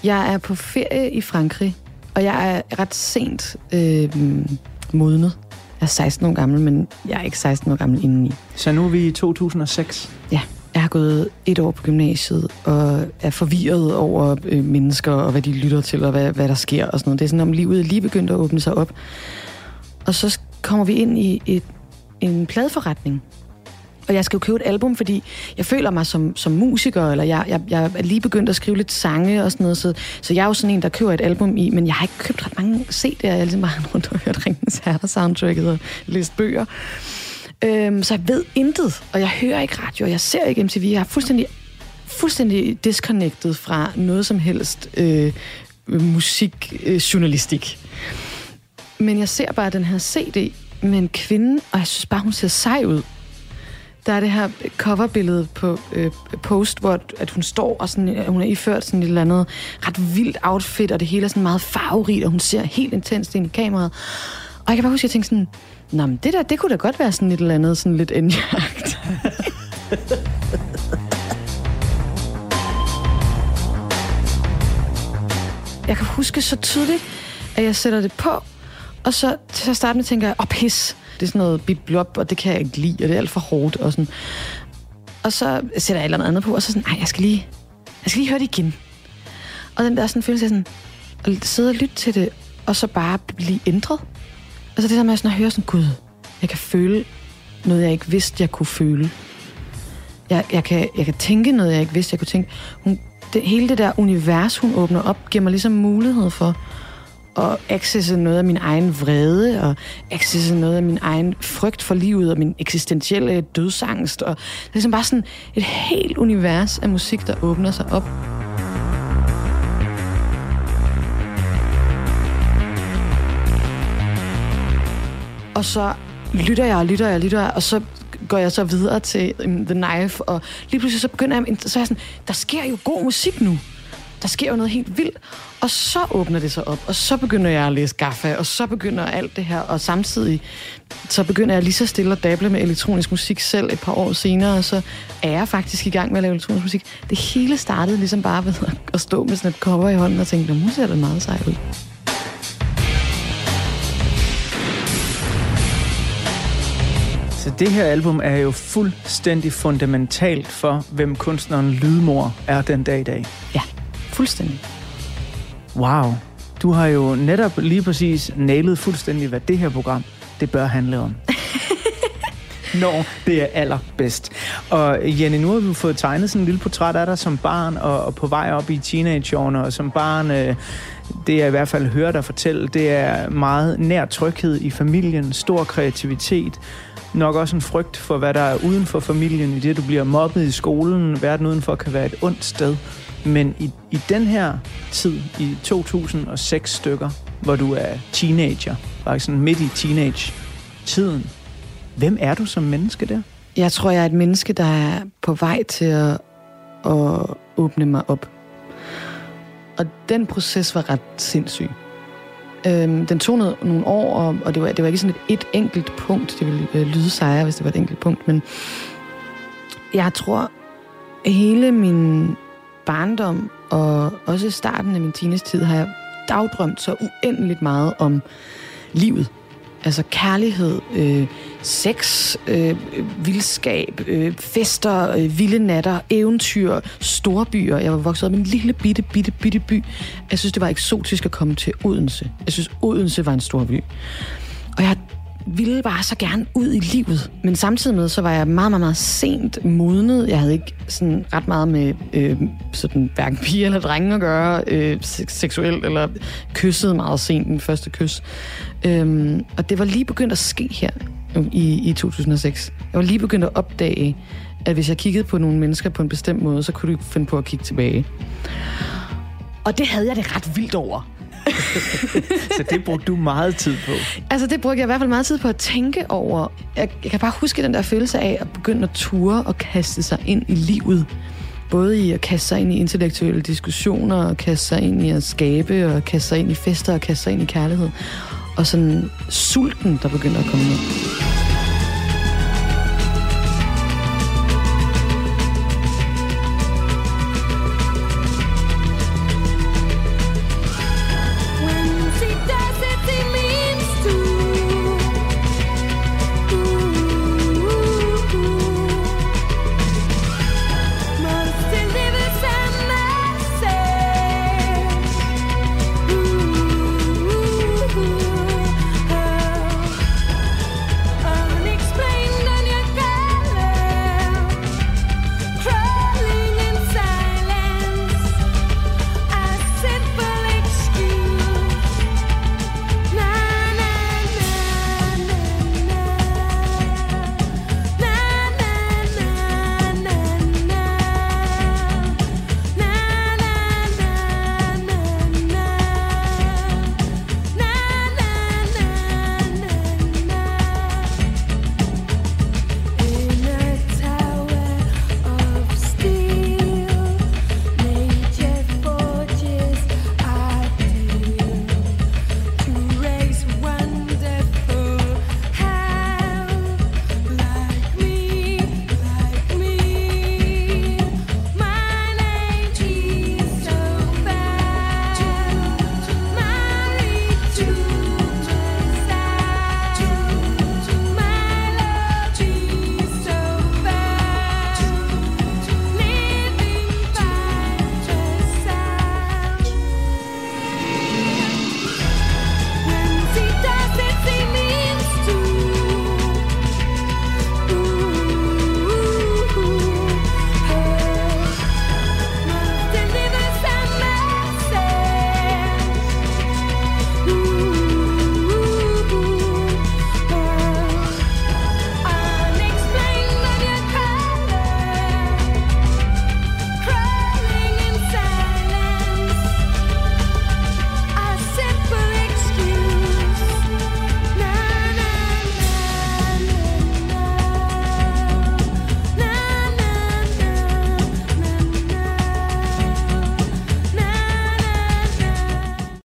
Jeg er på ferie i Frankrig, og jeg er ret sent øh, modnet. Jeg er 16 år gammel, men jeg er ikke 16 år gammel indeni. Så nu er vi i 2006. Ja, jeg har gået et år på gymnasiet og er forvirret over øh, mennesker og hvad de lytter til og hvad, hvad der sker og sådan noget. Det er sådan, om livet er lige begyndt at åbne sig op. Og så kommer vi ind i et, en pladeforretning. Og jeg skal jo købe et album, fordi jeg føler mig som, som musiker, eller jeg, jeg, jeg er lige begyndt at skrive lidt sange og sådan noget, så, så jeg er jo sådan en, der køber et album i, men jeg har ikke købt ret mange CD'er, jeg har ligesom bare rundt og hørt Ringens Herre-soundtracket og læst bøger. Øhm, så jeg ved intet, og jeg hører ikke radio, og jeg ser ikke MTV. Jeg er fuldstændig, fuldstændig disconnected fra noget som helst øh, musikjournalistik. Øh, Men jeg ser bare den her CD med en kvinde, og jeg synes bare, hun ser sej ud. Der er det her coverbillede på øh, post, hvor at hun står, og sådan, øh, hun er iført sådan et eller andet ret vildt outfit, og det hele er sådan meget farverigt, og hun ser helt intenst ind i kameraet. Og jeg kan bare huske, at jeg tænkte sådan, Nå, men det der, det kunne da godt være sådan et eller andet, sådan lidt endjagt. jeg kan huske så tydeligt, at jeg sætter det på, og så til at starte med tænker jeg, åh oh, pis, det er sådan noget biblop, og det kan jeg ikke lide, og det er alt for hårdt, og sådan. Og så sætter jeg et eller andet på, og så sådan, nej, jeg skal lige, jeg skal lige høre det igen. Og den der sådan følelse af sådan, at sidde og lytte til det, og så bare blive ændret. Altså det der med sådan at høre sådan, gud, jeg kan føle noget, jeg ikke vidste, jeg kunne føle. Jeg, jeg, kan, jeg kan tænke noget, jeg ikke vidste, jeg kunne tænke. Hun, det, hele det der univers, hun åbner op, giver mig ligesom mulighed for at accesse noget af min egen vrede, og accesse noget af min egen frygt for livet, og min eksistentielle dødsangst. Og det er ligesom bare sådan et helt univers af musik, der åbner sig op. Og så lytter jeg og lytter jeg og lytter jeg, og så går jeg så videre til um, The Knife, og lige pludselig så begynder jeg, så er jeg sådan, der sker jo god musik nu. Der sker jo noget helt vildt. Og så åbner det sig op, og så begynder jeg at læse Gaffa, og så begynder alt det her, og samtidig så begynder jeg lige så stille at dable med elektronisk musik selv et par år senere, og så er jeg faktisk i gang med at lave elektronisk musik. Det hele startede ligesom bare ved at- at stå med sådan et cover i hånden og tænke, nu ser det meget sejt ud. Så det her album er jo fuldstændig fundamentalt for, hvem kunstneren Lydmor er den dag i dag. Ja, fuldstændig. Wow. Du har jo netop lige præcis nailet fuldstændig, hvad det her program, det bør handle om. Når det er allerbedst. Og Jenny, nu har du fået tegnet sådan en lille portræt af dig som barn, og, og på vej op i teenageårene, og som barn, øh, det jeg i hvert fald hører dig fortælle, det er meget nær tryghed i familien, stor kreativitet, nok også en frygt for, hvad der er uden for familien, i det du bliver mobbet i skolen, verden udenfor kan være et ondt sted. Men i, i den her tid, i 2006 stykker, hvor du er teenager, faktisk sådan midt i teenage-tiden, hvem er du som menneske der? Jeg tror, jeg er et menneske, der er på vej til at, at åbne mig op. Og den proces var ret sindssyg. Øhm, den tog noget, nogle år, og, og det, var, det var ikke sådan et, et enkelt punkt. Det ville øh, lyde sejre, hvis det var et enkelt punkt. Men jeg tror, hele min barndom, og også starten af min teenage-tid, har jeg dagdrømt så uendeligt meget om livet. Altså kærlighed, øh, sex, øh, vildskab, øh, fester, øh, vilde natter, eventyr, storbyer. Jeg var vokset op i en lille bitte, bitte, bitte by. Jeg synes, det var eksotisk at komme til Odense. Jeg synes, Odense var en stor by. Og jeg ville bare så gerne ud i livet. Men samtidig med, så var jeg meget, meget, meget sent modnet. Jeg havde ikke sådan ret meget med øh, sådan, hverken piger eller drenge at gøre, øh, seksuelt, eller kysset meget sent, den første kys. Øhm, og det var lige begyndt at ske her i, i 2006. Jeg var lige begyndt at opdage, at hvis jeg kiggede på nogle mennesker på en bestemt måde, så kunne du ikke finde på at kigge tilbage. Og det havde jeg det ret vildt over. Så det brugte du meget tid på. Altså, det brugte jeg i hvert fald meget tid på at tænke over. Jeg, jeg kan bare huske den der følelse af at begynde at ture og kaste sig ind i livet. Både i at kaste sig ind i intellektuelle diskussioner, og kaste sig ind i at skabe, og kaste sig ind i fester, og kaste sig ind i kærlighed. Og sådan sulten, der begynder at komme ned.